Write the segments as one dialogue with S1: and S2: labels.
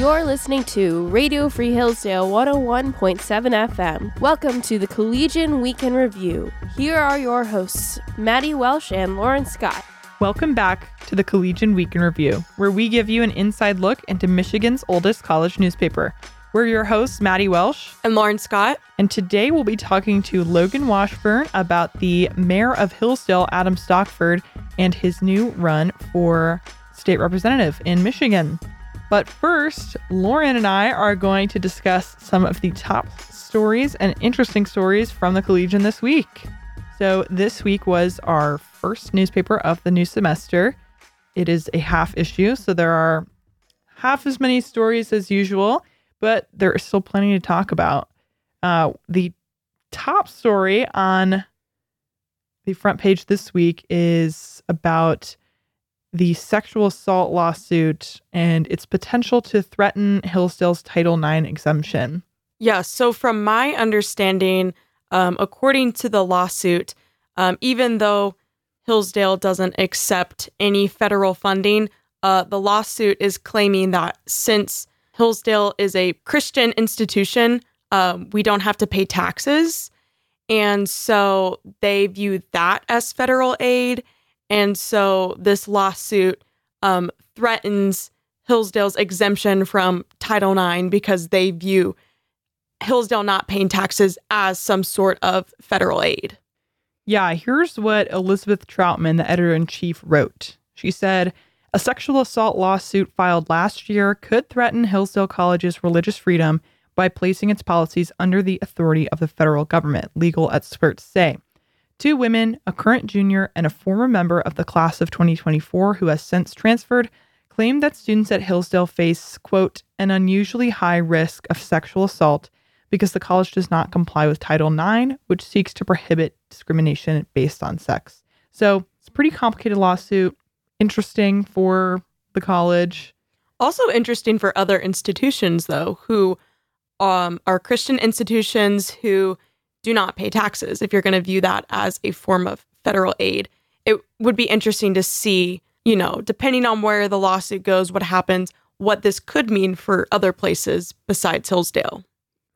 S1: You're listening to Radio Free Hillsdale 101.7 FM. Welcome to the Collegian Week in Review. Here are your hosts, Maddy Welsh and Lauren Scott.
S2: Welcome back to the Collegian Week in Review, where we give you an inside look into Michigan's oldest college newspaper. We're your hosts, Maddy Welsh
S3: and Lauren Scott.
S2: And today we'll be talking to Logan Washburn about the mayor of Hillsdale, Adam Stockford, and his new run for state representative in Michigan. But first, Lauren and I are going to discuss some of the top stories and interesting stories from the Collegian this week. So, this week was our first newspaper of the new semester. It is a half issue, so there are half as many stories as usual, but there is still plenty to talk about. Uh, the top story on the front page this week is about the sexual assault lawsuit and its potential to threaten Hillsdale's Title IX exemption.
S3: Yeah. So, from my understanding, um, according to the lawsuit, um, even though Hillsdale doesn't accept any federal funding, uh, the lawsuit is claiming that since Hillsdale is a Christian institution, um, we don't have to pay taxes. And so they view that as federal aid. And so this lawsuit um, threatens Hillsdale's exemption from Title IX because they view Hillsdale not paying taxes as some sort of federal aid.
S2: Yeah, here's what Elizabeth Troutman, the editor in chief, wrote. She said, a sexual assault lawsuit filed last year could threaten Hillsdale College's religious freedom by placing its policies under the authority of the federal government, legal experts say. Two women, a current junior and a former member of the class of 2024 who has since transferred, claim that students at Hillsdale face, quote, an unusually high risk of sexual assault because the college does not comply with Title IX, which seeks to prohibit discrimination based on sex. So it's a pretty complicated lawsuit, interesting for the college.
S3: Also interesting for other institutions, though, who um, are Christian institutions who do not pay taxes, if you're going to view that as a form of federal aid, it would be interesting to see, you know, depending on where the lawsuit goes, what happens, what this could mean for other places besides Hillsdale.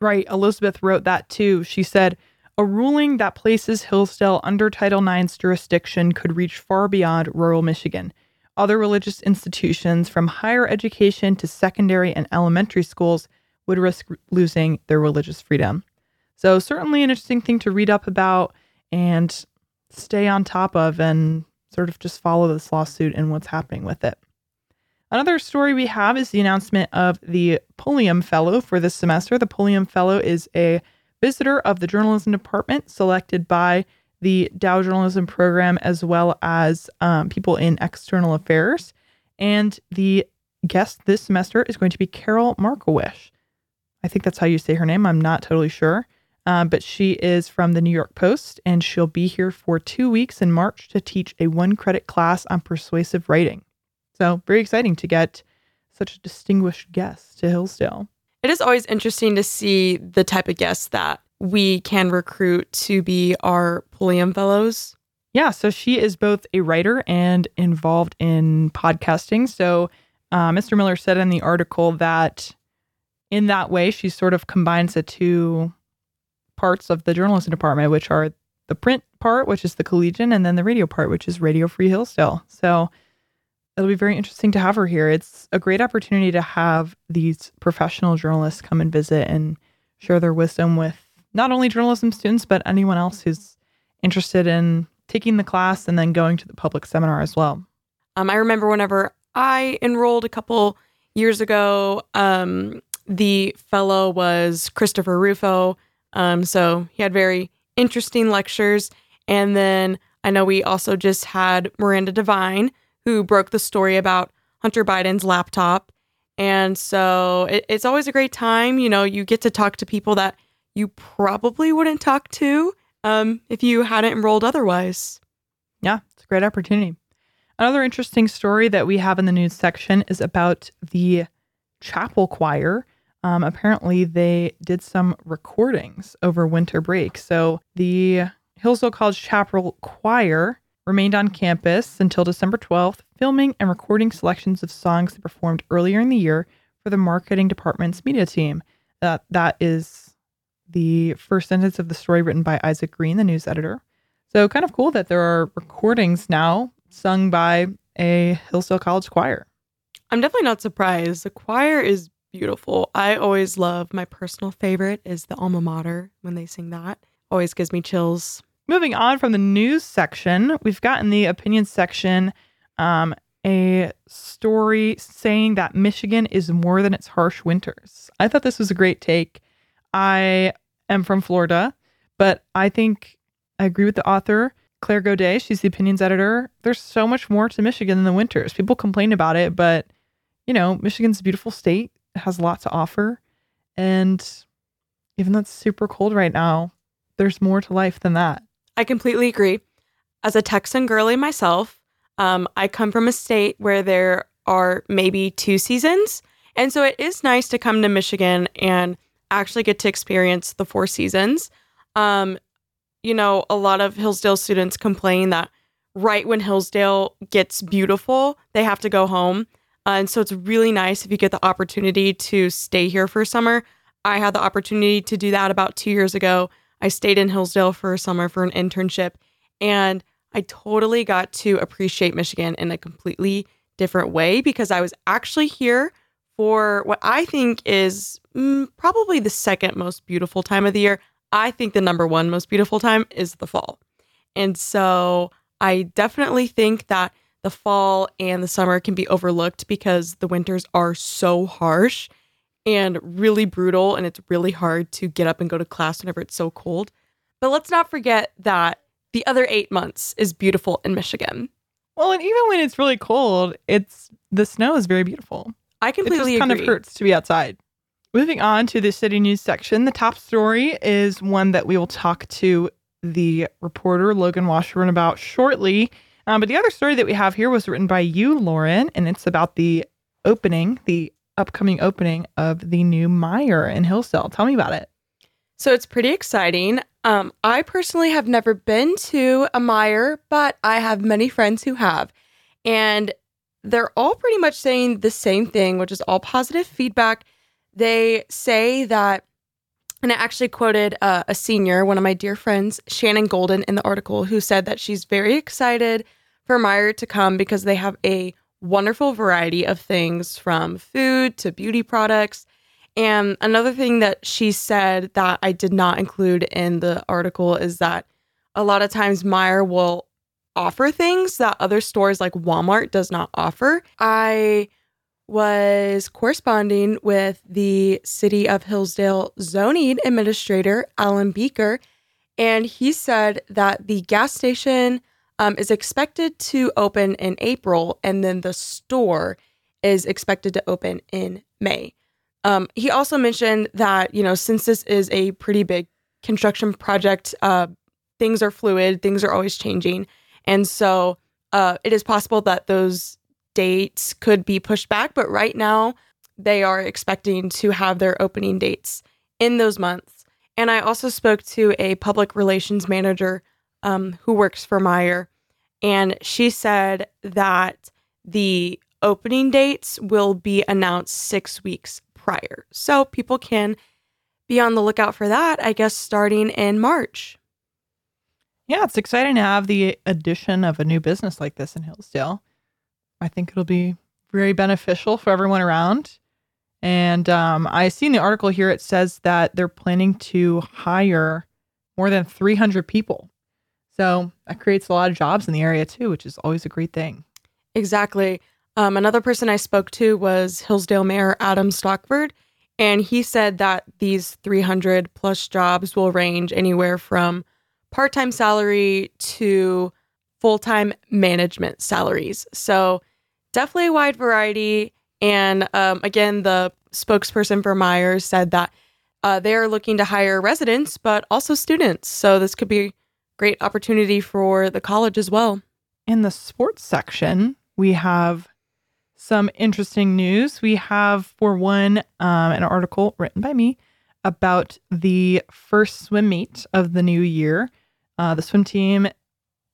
S2: Right. Elizabeth wrote that too. She said, a ruling that places Hillsdale under Title IX's jurisdiction could reach far beyond rural Michigan. Other religious institutions, from higher education to secondary and elementary schools, would risk losing their religious freedom. So, certainly an interesting thing to read up about and stay on top of and sort of just follow this lawsuit and what's happening with it. Another story we have is the announcement of the Pulliam Fellow for this semester. The Pulliam Fellow is a visitor of the journalism department selected by the Dow Journalism Program as well as um, people in external affairs. And the guest this semester is going to be Carol Markowicz. I think that's how you say her name. I'm not totally sure. Uh, but she is from the New York Post, and she'll be here for two weeks in March to teach a one credit class on persuasive writing. So, very exciting to get such a distinguished guest to Hillsdale.
S3: It is always interesting to see the type of guests that we can recruit to be our Pulliam Fellows.
S2: Yeah, so she is both a writer and involved in podcasting. So, uh, Mr. Miller said in the article that in that way, she sort of combines the two parts of the journalism department, which are the print part, which is the Collegian, and then the radio part, which is Radio Free Hillsdale. So it'll be very interesting to have her here. It's a great opportunity to have these professional journalists come and visit and share their wisdom with not only journalism students, but anyone else who's interested in taking the class and then going to the public seminar as well.
S3: Um, I remember whenever I enrolled a couple years ago, um, the fellow was Christopher Rufo. Um, so he had very interesting lectures. And then I know we also just had Miranda Devine, who broke the story about Hunter Biden's laptop. And so it, it's always a great time. You know, you get to talk to people that you probably wouldn't talk to um, if you hadn't enrolled otherwise.
S2: Yeah, it's a great opportunity. Another interesting story that we have in the news section is about the chapel choir um, apparently they did some recordings over winter break. So the Hillsdale College Chapel Choir remained on campus until December 12th, filming and recording selections of songs they performed earlier in the year for the marketing department's media team. That that is the first sentence of the story written by Isaac Green, the news editor. So kind of cool that there are recordings now sung by a Hillsdale College choir.
S3: I'm definitely not surprised. The choir is beautiful. I always love my personal favorite is the alma mater when they sing that. Always gives me chills.
S2: Moving on from the news section, we've got in the opinion section um, a story saying that Michigan is more than its harsh winters. I thought this was a great take. I am from Florida, but I think I agree with the author, Claire Godet. She's the opinions editor. There's so much more to Michigan than the winters. People complain about it, but you know, Michigan's a beautiful state. Has a lot to offer. And even though it's super cold right now, there's more to life than that.
S3: I completely agree. As a Texan girly myself, um, I come from a state where there are maybe two seasons. And so it is nice to come to Michigan and actually get to experience the four seasons. Um, you know, a lot of Hillsdale students complain that right when Hillsdale gets beautiful, they have to go home. Uh, and so it's really nice if you get the opportunity to stay here for summer. I had the opportunity to do that about two years ago. I stayed in Hillsdale for a summer for an internship, and I totally got to appreciate Michigan in a completely different way because I was actually here for what I think is mm, probably the second most beautiful time of the year. I think the number one most beautiful time is the fall. And so I definitely think that the fall and the summer can be overlooked because the winters are so harsh and really brutal and it's really hard to get up and go to class whenever it's so cold. But let's not forget that the other 8 months is beautiful in Michigan.
S2: Well, and even when it's really cold, it's the snow is very beautiful.
S3: I completely
S2: it just kind
S3: agree.
S2: of hurts to be outside. Moving on to the city news section, the top story is one that we will talk to the reporter Logan Washburn about shortly. Um, but the other story that we have here was written by you, Lauren, and it's about the opening, the upcoming opening of the new Meijer in Hillsdale. Tell me about it.
S3: So it's pretty exciting. Um, I personally have never been to a Meijer, but I have many friends who have. And they're all pretty much saying the same thing, which is all positive feedback. They say that, and I actually quoted uh, a senior, one of my dear friends, Shannon Golden, in the article, who said that she's very excited for Meijer to come because they have a wonderful variety of things from food to beauty products. And another thing that she said that I did not include in the article is that a lot of times Meijer will offer things that other stores like Walmart does not offer. I was corresponding with the City of Hillsdale zoning administrator, Alan Beaker, and he said that the gas station um, is expected to open in April, and then the store is expected to open in May. Um, he also mentioned that, you know, since this is a pretty big construction project, uh, things are fluid, things are always changing. And so uh, it is possible that those dates could be pushed back, but right now they are expecting to have their opening dates in those months. And I also spoke to a public relations manager um, who works for Meijer, and she said that the opening dates will be announced six weeks prior. So people can be on the lookout for that, I guess, starting in March.
S2: Yeah, it's exciting to have the addition of a new business like this in Hillsdale. I think it'll be very beneficial for everyone around. And um, I see in the article here it says that they're planning to hire more than 300 people. So that creates a lot of jobs in the area too, which is always a great thing.
S3: Exactly. Um, another person I spoke to was Hillsdale Mayor Adam Stockford, and he said that these 300 plus jobs will range anywhere from part time salary to full time management salaries. So definitely a wide variety. And um, again, the spokesperson for Meijer's said that uh, they are looking to hire residents, but also students. So this could be a great opportunity for the college as well.
S2: In the sports section, we have some interesting news. We have, for one, um, an article written by me about the first swim meet of the new year. Uh, the swim team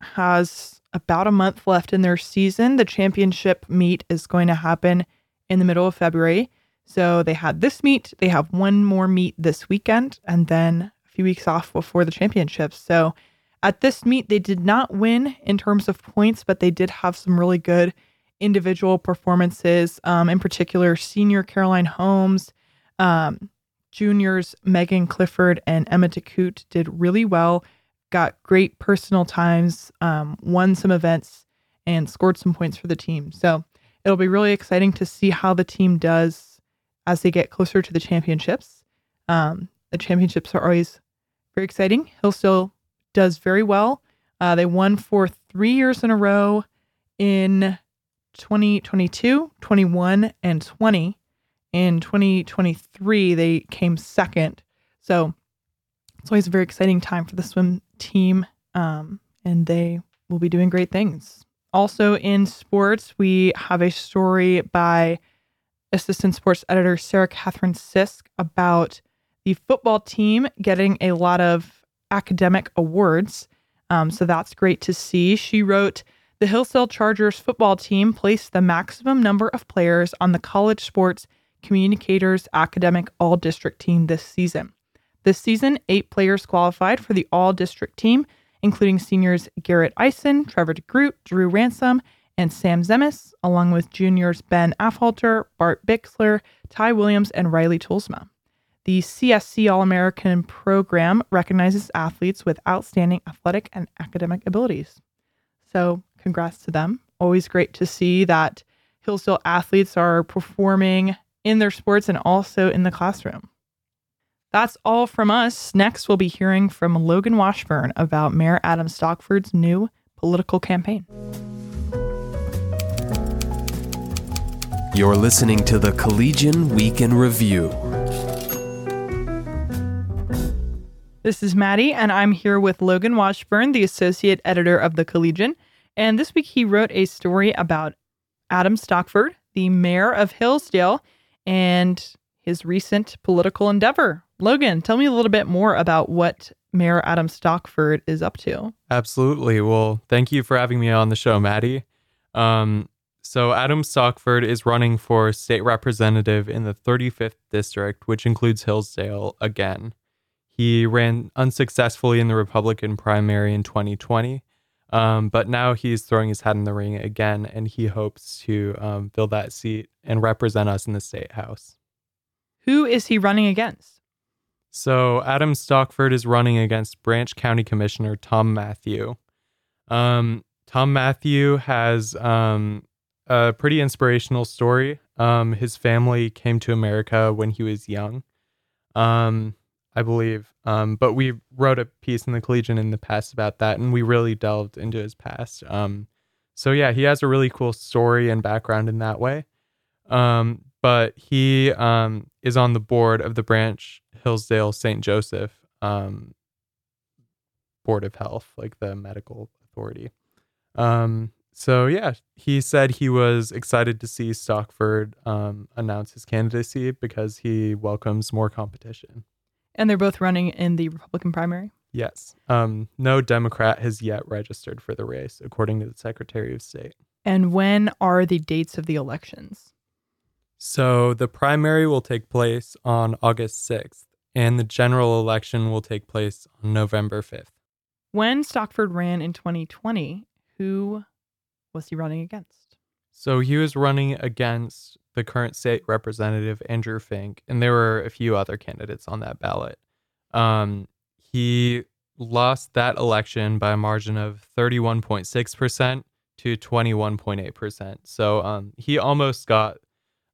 S2: has about a month left in their season. The championship meet is going to happen in the middle of February. So they had this meet, they have one more meet this weekend, and then a few weeks off before the championships. So at this meet, they did not win in terms of points, but they did have some really good individual performances. Um, in particular, senior Caroline Holmes, um, juniors Megan Clifford and Emma Takut did really well, got great personal times, um, won some events, and scored some points for the team. So it'll be really exciting to see how the team does as they get closer to the championships. Um, the championships are always very exciting. Hillsdale does very well. Uh, they won for three years in a row in 2022, 21, and 20. In 2023, they came second. So it's always a very exciting time for the swim team, um, and they will be doing great things. Also in sports, we have a story by assistant sports editor Sarah Catherine Sisk about the football team getting a lot of academic awards. Um, so that's great to see. She wrote, the Hillsdale Chargers football team placed the maximum number of players on the college sports communicators academic all district team this season. This season, eight players qualified for the all district team, including seniors Garrett Eisen, Trevor DeGroot, Drew Ransom, and Sam Zemis, along with juniors Ben Afhalter, Bart Bixler, Ty Williams, and Riley Toolsma. The CSC All American program recognizes athletes with outstanding athletic and academic abilities. So, congrats to them. Always great to see that Hillsdale athletes are performing in their sports and also in the classroom. That's all from us. Next, we'll be hearing from Logan Washburn about Mayor Adam Stockford's new political campaign.
S4: You're listening to the Collegian Week in Review.
S2: This is Maddy, and I'm here with Logan Washburn, the associate editor of the Collegian. And this week he wrote a story about Adam Stockford, the mayor of Hillsdale, and his recent political endeavor. Logan, tell me a little bit more about what Mayor Adam Stockford is up to.
S5: Absolutely. Well, thank you for having me on the show, Maddy. Um, so, Adam Stockford is running for state representative in the 35th district, which includes Hillsdale again. He ran unsuccessfully in the Republican primary in 2020, um, but now he's throwing his hat in the ring again, and he hopes to um, fill that seat and represent us in the state house.
S2: Who is he running against?
S5: So Adam Stockford is running against Branch County Commissioner Tom Matthew. Um, Tom Matthew has um, a pretty inspirational story. Um, his family came to America when he was young. Um, I believe. Um, but we wrote a piece in the Collegian in the past about that, and we really delved into his past. Um, so yeah, he has a really cool story and background in that way. Um, but he um, is on the board of the Branch Hillsdale St. Joseph um, Board of Health, like the medical authority. Um, so yeah, he said he was excited to see Stockford um, announce his candidacy because he welcomes more competition.
S2: And they're both running in the Republican primary?
S5: Yes. Um, no Democrat has yet registered for the race, according to the Secretary of State.
S2: And when are the dates of the elections?
S5: So the primary will take place on August 6th, and the general election will take place on November 5th.
S2: When Stockford ran in 2020, who was he running against?
S5: So he was running against the current state representative Andrew Fink, and there were a few other candidates on that ballot. Um, he lost that election by a margin of 31.6% to 21.8%. So um, he almost got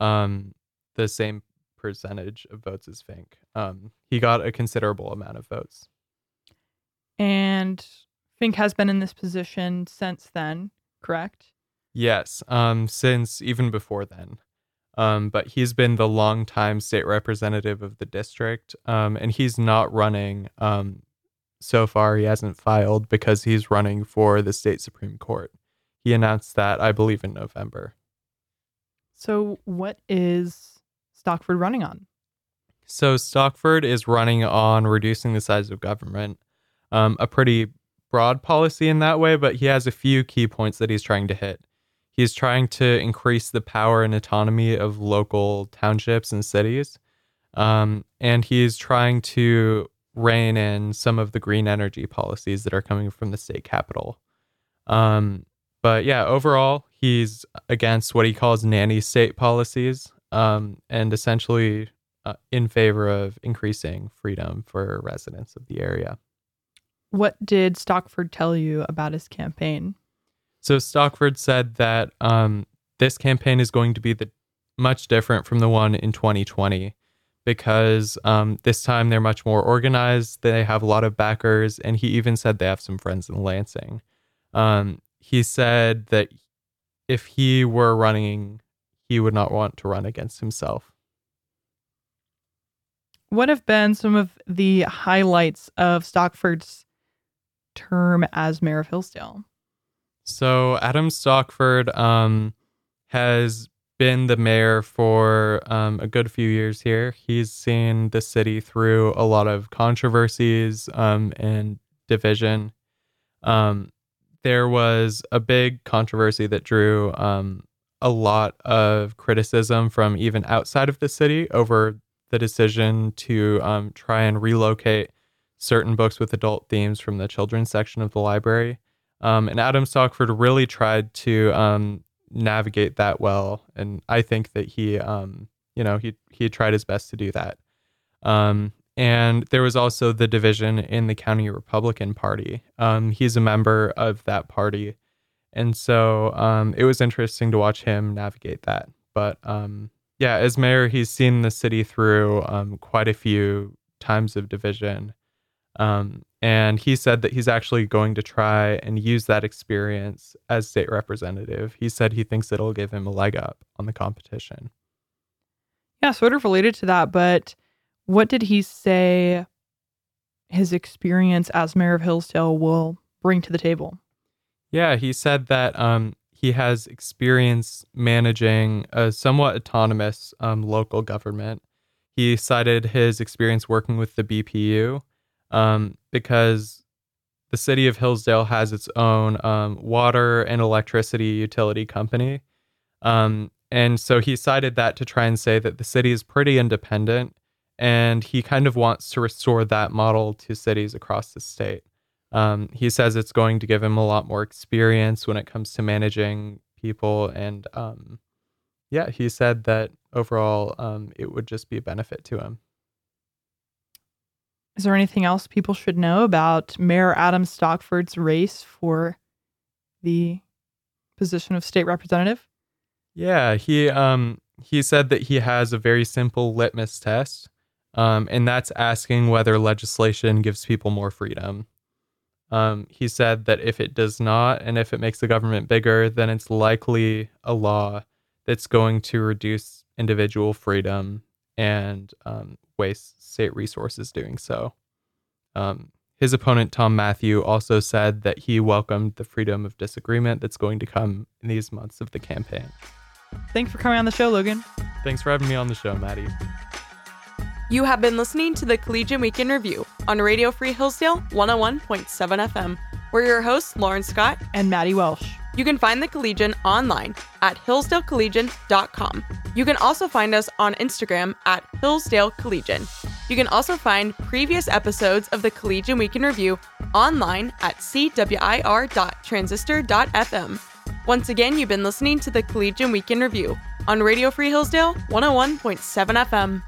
S5: um, the same percentage of votes as Fink. Um, he got a considerable amount of votes.
S2: And Fink has been in this position since then, correct?
S5: Yes, um, since even before then. Um, but he's been the longtime state representative of the district, um, and he's not running. Um, so far, he hasn't filed because he's running for the state supreme court. He announced that, I believe, in November.
S2: So, what is Stockford running on?
S5: So, Stockford is running on reducing the size of government, um, a pretty broad policy in that way, but he has a few key points that he's trying to hit. He's trying to increase the power and autonomy of local townships and cities. Um, and he's trying to rein in some of the green energy policies that are coming from the state capital. Um, but yeah, overall, he's against what he calls nanny state policies um, and essentially uh, in favor of increasing freedom for residents of the area.
S2: What did Stockford tell you about his campaign?
S5: So Stockford said that um, this campaign is going to be the much different from the one in 2020 because um, this time they're much more organized. They have a lot of backers, and he even said they have some friends in Lansing. Um, he said that if he were running, he would not want to run against himself.
S2: What have been some of the highlights of Stockford's term as mayor of Hillsdale?
S5: So Adam Stockford um, has been the mayor for um, a good few years here. He's seen the city through a lot of controversies um, and division. Um, there was a big controversy that drew um, a lot of criticism from even outside of the city over the decision to um, try and relocate certain books with adult themes from the children's section of the library. Um, and Adam Stockford really tried to um, navigate that well, and I think that he, um, you know, he he tried his best to do that. Um, and there was also the division in the county Republican Party. Um, he's a member of that party, and so um, it was interesting to watch him navigate that. But yeah, as mayor, he's seen the city through um, quite a few times of division. Um, and he said that he's actually going to try and use that experience as state representative. He said he thinks it'll give him a leg up on the competition.
S2: Yeah, sort of related to that, but what did he say his experience as mayor of Hillsdale will bring to the table?
S5: Yeah, he said that um, he has experience managing a somewhat autonomous um, local government. He cited his experience working with the BPU um, because the city of Hillsdale has its own um, water and electricity utility company. Um, and so he cited that to try and say that the city is pretty independent and he kind of wants to restore that model to cities across the state. Um, he says it's going to give him a lot more experience when it comes to managing people. And um, yeah, he said that overall um, it would just be a benefit to him.
S2: Is there anything else people should know about Mayor Adam Stockford's race for the position of state representative?
S5: Yeah, he um he said that he has a very simple litmus test, um, and that's asking whether legislation gives people more freedom. Um, he said that if it does not, and if it makes the government bigger, then it's likely a law that's going to reduce individual freedom and um, waste state resources doing so. Um, his opponent, Tom Matthew, also said that he welcomed the freedom of disagreement that's going to come in these months of the campaign.
S2: Thanks for coming on the show, Logan.
S5: Thanks for having me on the show, Maddy.
S3: You have been listening to the Collegian Week in Review on Radio Free Hillsdale 101.7 FM. We're your hosts, Lauren Scott
S2: and Maddy Welsh.
S3: You can find the Collegian online at hillsdalecollegian.com. You can also find us on Instagram at Hillsdale Collegian. You can also find previous episodes of the Collegian Week in Review online at cwir.transistor.fm. Once again, you've been listening to the Collegian Week in Review on Radio Free Hillsdale 101.7 FM.